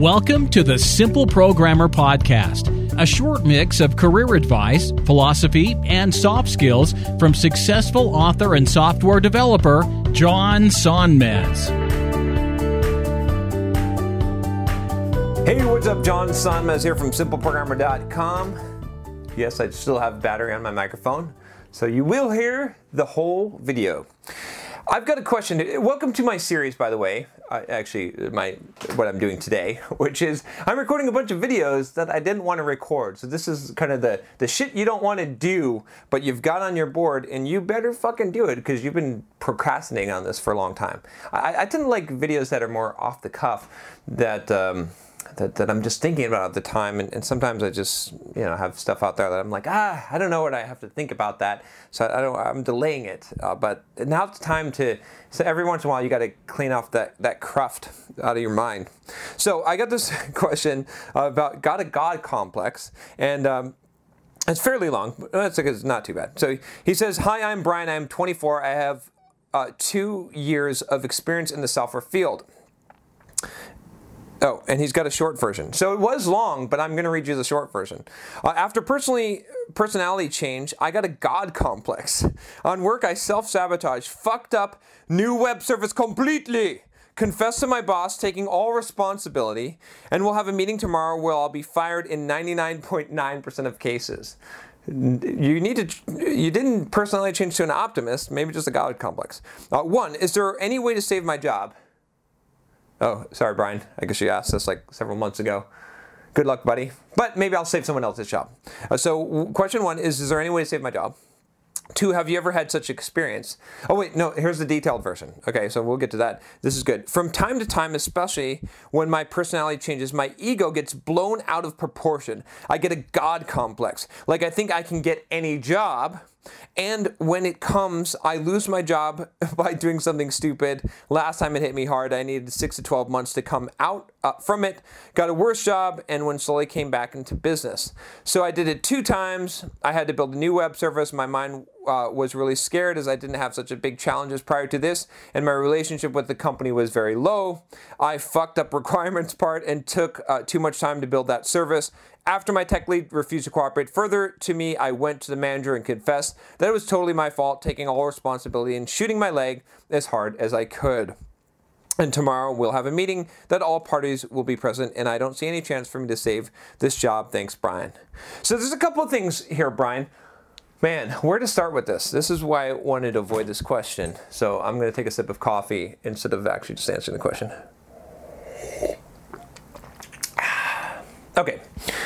Welcome to the Simple Programmer Podcast, a short mix of career advice, philosophy, and soft skills from successful author and software developer John Sonmez. Hey, what's up? John Sonmez here from SimpleProgrammer.com. Yes, I still have battery on my microphone, so you will hear the whole video. I've got a question. Welcome to my series, by the way. I, actually, my what I'm doing today, which is I'm recording a bunch of videos that I didn't want to record. So this is kind of the the shit you don't want to do, but you've got on your board, and you better fucking do it because you've been procrastinating on this for a long time. I, I tend to like videos that are more off the cuff, that. Um, that, that I'm just thinking about at the time, and, and, sometimes I just you know have stuff out there that I'm like ah I don't know what I have to think about that, so I don't I'm delaying it. Uh, but now it's time to so every once in a while you got to clean off that that cruft out of your mind. So I got this question about got a God complex, and um, it's fairly long. That's it's not too bad. So he says, "Hi, I'm Brian. I'm 24. I have uh, two years of experience in the software field." Oh, and he's got a short version. So it was long, but I'm going to read you the short version. Uh, after personally personality change, I got a god complex. On work, I self-sabotage, fucked up new web service completely. Confess to my boss, taking all responsibility, and we'll have a meeting tomorrow where I'll be fired in 99.9% of cases. You need to. You didn't personality change to an optimist, maybe just a god complex. Uh, one, is there any way to save my job? Oh, sorry, Brian. I guess you asked this like several months ago. Good luck, buddy. But maybe I'll save someone else's job. Uh, so, question one is Is there any way to save my job? Two, have you ever had such experience? Oh, wait, no, here's the detailed version. Okay, so we'll get to that. This is good. From time to time, especially when my personality changes, my ego gets blown out of proportion. I get a God complex. Like I think I can get any job, and when it comes, I lose my job by doing something stupid. Last time it hit me hard, I needed six to 12 months to come out uh, from it. Got a worse job, and when slowly came back into business. So I did it two times. I had to build a new web service. My mind uh, was really scared as I didn't have such a big challenges prior to this, and my relationship with the company was very low. I fucked up requirements part and took uh, too much time to build that service. After my tech lead refused to cooperate further to me, I went to the manager and confessed that it was totally my fault, taking all responsibility and shooting my leg as hard as I could. And tomorrow we'll have a meeting that all parties will be present, and I don't see any chance for me to save this job. Thanks, Brian. So there's a couple of things here, Brian. Man, where to start with this? This is why I wanted to avoid this question. So I'm going to take a sip of coffee instead of actually just answering the question. Okay,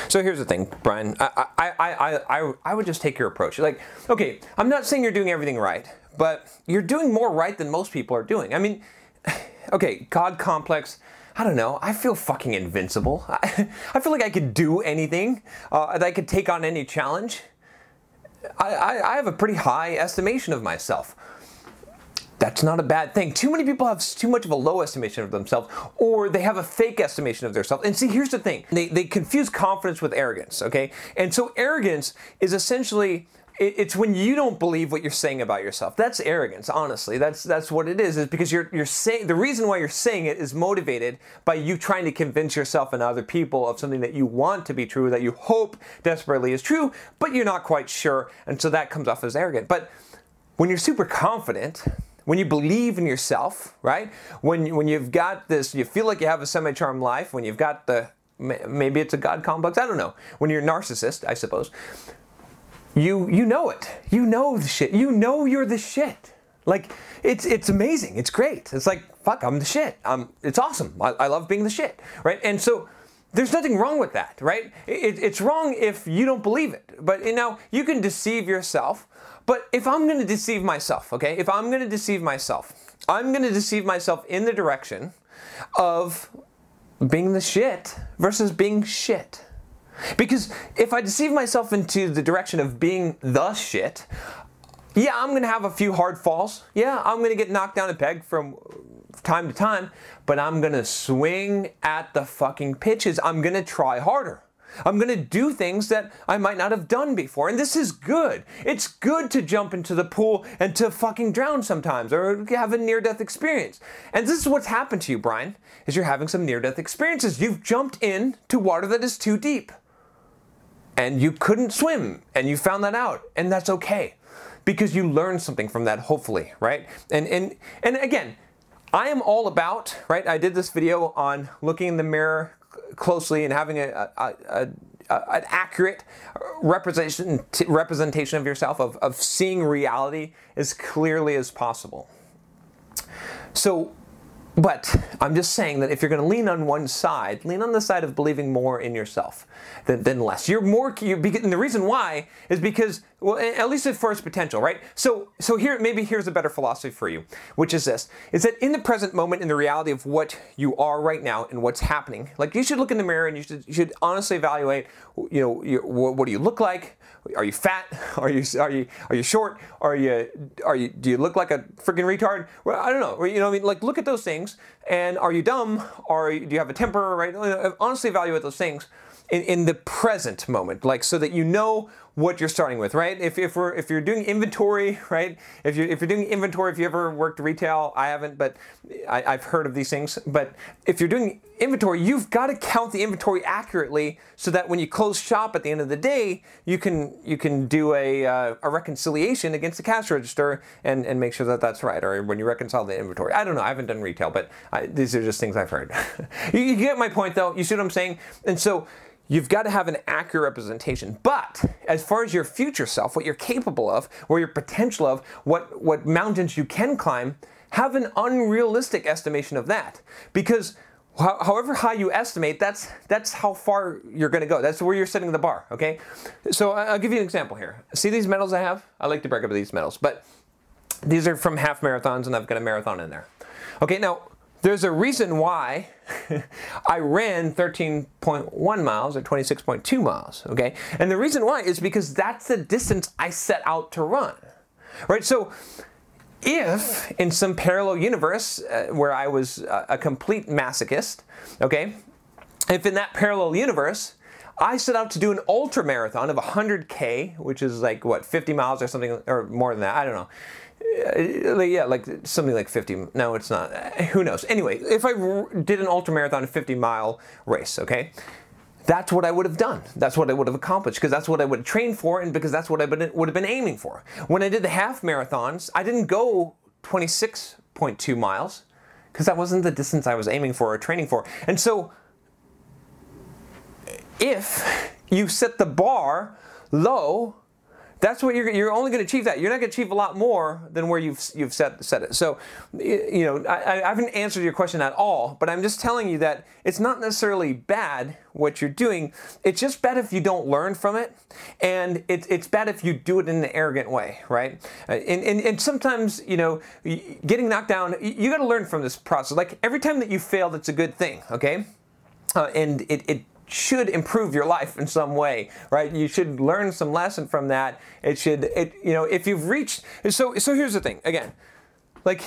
so here's the thing, Brian. I, I, I, I, I would just take your approach. Like, okay, I'm not saying you're doing everything right, but you're doing more right than most people are doing. I mean, okay, God complex. I don't know. I feel fucking invincible. I, I feel like I could do anything. Uh, I could take on any challenge. I, I, I have a pretty high estimation of myself that's not a bad thing. Too many people have too much of a low estimation of themselves, or they have a fake estimation of themselves. And see, here's the thing they, they confuse confidence with arrogance, okay? And so, arrogance is essentially it's when you don't believe what you're saying about yourself. That's arrogance, honestly. That's that's what it is. Is because you're you're saying the reason why you're saying it is motivated by you trying to convince yourself and other people of something that you want to be true, that you hope desperately is true, but you're not quite sure, and so that comes off as arrogant. But when you're super confident, when you believe in yourself, right? When when you've got this, you feel like you have a semi-charmed life. When you've got the maybe it's a God complex. I don't know. When you're a narcissist, I suppose. You you know it. You know the shit. You know you're the shit. Like it's it's amazing. It's great. It's like fuck. I'm the shit. I'm. It's awesome. I, I love being the shit. Right. And so there's nothing wrong with that, right? It, it's wrong if you don't believe it. But you know, you can deceive yourself but if I'm going to deceive myself, okay, if I'm going to deceive myself, I'm going to deceive myself in the direction of being the shit versus being shit. Because if I deceive myself into the direction of being the shit, yeah, I'm gonna have a few hard falls. Yeah, I'm gonna get knocked down a peg from time to time, but I'm gonna swing at the fucking pitches. I'm gonna try harder. I'm going to do things that I might not have done before. And this is good. It's good to jump into the pool and to fucking drown sometimes or have a near death experience. And this is what's happened to you, Brian, is you're having some near death experiences. You've jumped in to water that is too deep. And you couldn't swim and you found that out. And that's okay. Because you learned something from that, hopefully, right? And and and again, I am all about, right? I did this video on looking in the mirror closely and having a, a, a, an accurate representation representation of yourself, of, of seeing reality as clearly as possible. So but I'm just saying that if you're going to lean on one side, lean on the side of believing more in yourself than, than less. You're more, you're, and the reason why is because, well, at least at first potential, right? So, so here, maybe here's a better philosophy for you, which is this: is that in the present moment, in the reality of what you are right now and what's happening, like you should look in the mirror and you should, you should honestly evaluate, you know, your, what, what do you look like? Are you fat? Are you are you are you short? Are you are you do you look like a freaking retard? Well, I don't know. You know, I mean, like look at those things. And are you dumb? Or do you have a temper? Right? Honestly, evaluate those things in, in the present moment, like so that you know what you're starting with, right? If, if we're if you're doing inventory, right? If you if you're doing inventory, if you ever worked retail, I haven't, but I, I've heard of these things. But if you're doing inventory, you've got to count the inventory accurately so that when you close shop at the end of the day, you can you can do a, uh, a reconciliation against the cash register and, and make sure that that's right. Or when you reconcile the inventory, I don't know. I haven't done retail, but I, these are just things I've heard. you, you get my point, though. You see what I'm saying? And so You've got to have an accurate representation. But as far as your future self, what you're capable of, or your potential of, what, what mountains you can climb, have an unrealistic estimation of that. Because however high you estimate, that's, that's how far you're going to go. That's where you're setting the bar, okay? So I'll give you an example here. See these medals I have? I like to break up these medals, but these are from half marathons, and I've got a marathon in there. Okay, now there's a reason why I ran 13.1 miles or 26.2 miles, okay? And the reason why is because that's the distance I set out to run, right? So if in some parallel universe uh, where I was a, a complete masochist, okay, if in that parallel universe I set out to do an ultra marathon of 100K, which is like what, 50 miles or something, or more than that, I don't know Uh, yeah, like something like 50. No, it's not. Uh, who knows? Anyway, if I did an ultra marathon, a 50 mile race, okay, that's what I would have done. That's what I would have accomplished because that's what I would have trained for, and because that's what I would have been aiming for. When I did the half marathons, I didn't go 26.2 miles because that wasn't the distance I was aiming for or training for. And so, if you set the bar low that's what you're, you're only going to achieve that. You're not going to achieve a lot more than where you've, you've set, set it. So, you know, I, I haven't answered your question at all, but I'm just telling you that it's not necessarily bad what you're doing. It's just bad if you don't learn from it. And it, it's bad if you do it in an arrogant way, right? Uh, and, and, and sometimes, you know, getting knocked down, you got to learn from this process. Like every time that you fail, that's a good thing, okay? Uh, and it, it should improve your life in some way, right? You should learn some lesson from that. It should, it, you know, if you've reached, so, so here's the thing, again, like,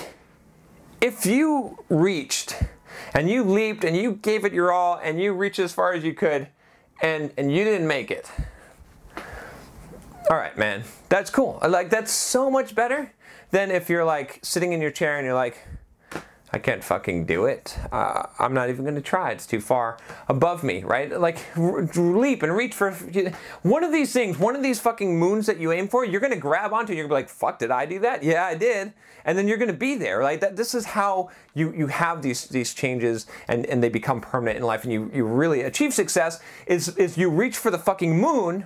if you reached and you leaped and you gave it your all and you reached as far as you could and, and you didn't make it, all right, man, that's cool. Like, that's so much better than if you're like sitting in your chair and you're like, I can't fucking do it. Uh, I'm not even going to try. It's too far above me, right? Like r- leap and reach for one of these things, one of these fucking moons that you aim for. You're going to grab onto. You're going to be like, "Fuck, did I do that? Yeah, I did." And then you're going to be there. Like that. This is how you you have these these changes and and they become permanent in life, and you you really achieve success. Is is you reach for the fucking moon,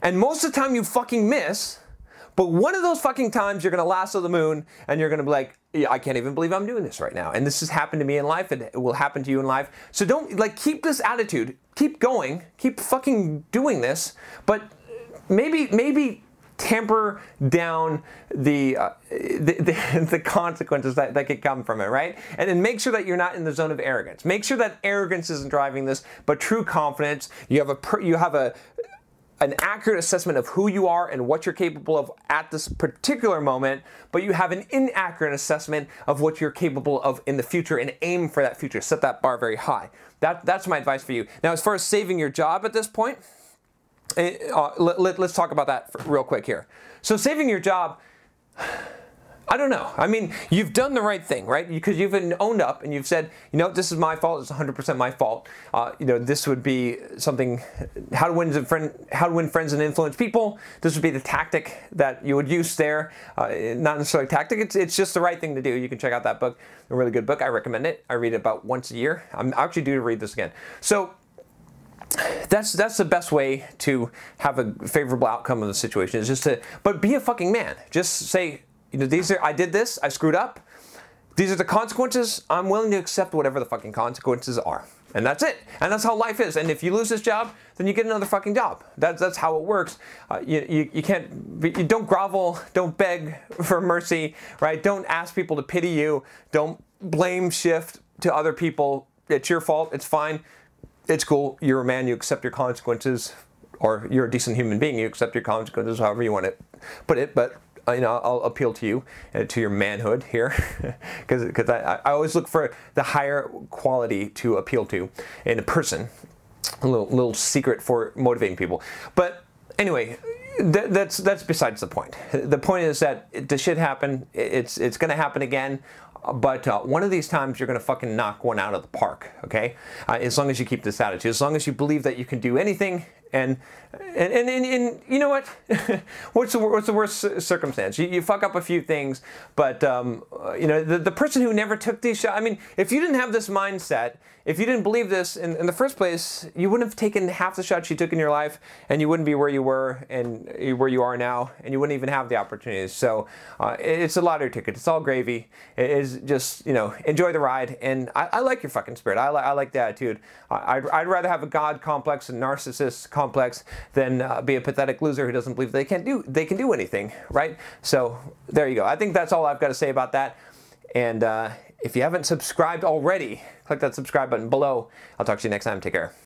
and most of the time you fucking miss but one of those fucking times you're gonna lasso the moon and you're gonna be like, I can't even believe I'm doing this right now. And this has happened to me in life, and it will happen to you in life. So don't like keep this attitude, keep going, keep fucking doing this, but maybe maybe tamper down the, uh, the, the, the, consequences that, that could come from it, right? And then make sure that you're not in the zone of arrogance. Make sure that arrogance isn't driving this, but true confidence. You have a, you have a, an accurate assessment of who you are and what you're capable of at this particular moment, but you have an inaccurate assessment of what you're capable of in the future and aim for that future. Set that bar very high. That, that's my advice for you. Now, as far as saving your job at this point, eh, uh, let, let, let's talk about that real quick here. So, saving your job I don't know. I mean, you've done the right thing, right? Because you've owned up and you've said, you know, this is my fault. It's 100% my fault. Uh, you know, this would be something. How to win friend, how to win friends and influence people. This would be the tactic that you would use there. Uh, not necessarily tactic. It's, it's just the right thing to do. You can check out that book. A really good book. I recommend it. I read it about once a year. I'm actually due to read this again. So that's that's the best way to have a favorable outcome of the situation is just to but be a fucking man just say you know, these are I did this, I screwed up. These are the consequences. I'm willing to accept whatever the fucking consequences are. And that's it. And that's how life is. And if you lose this job, then you get another fucking job. That's, that's how it works. Uh, you, you, you can't, you don't grovel, don't beg for mercy, right? Don't ask people to pity you. Don't blame shift to other people. It's your fault. It's fine. It's cool. You're a man. You accept your consequences. Or you're a decent human being. You accept your consequences, however you want to put it. But you know, I'll appeal to you, uh, to your manhood here, because I, I always look for the higher quality to appeal to in a person. A little, little secret for motivating people. But anyway, th- that's that's besides the point. The point is that the shit happen. It's it's to happen again. But uh, one of these times you're to fucking knock one out of the park, okay? Uh, as long as you keep this attitude, as long as you believe that you can do anything and and, and, and, and, you know what? what's the what's the worst circumstance? You, you fuck up a few things, but um, you know the, the person who never took these shots. I mean, if you didn't have this mindset, if you didn't believe this in, in the first place, you wouldn't have taken half the shots you took in your life, and you wouldn't be where you were and where you are now, and you wouldn't even have the opportunities. So uh, it's a lottery ticket. It's all gravy. It is just you know enjoy the ride. And I, I like your fucking spirit. I, li- I like the attitude. I'd, I'd rather have a god complex and narcissist complex than uh, be a pathetic loser who doesn't believe they can do they can do anything, right? So there you go. I think that's all I've got to say about that. And uh, if you haven't subscribed already, click that subscribe button below. I'll talk to you next time. Take care.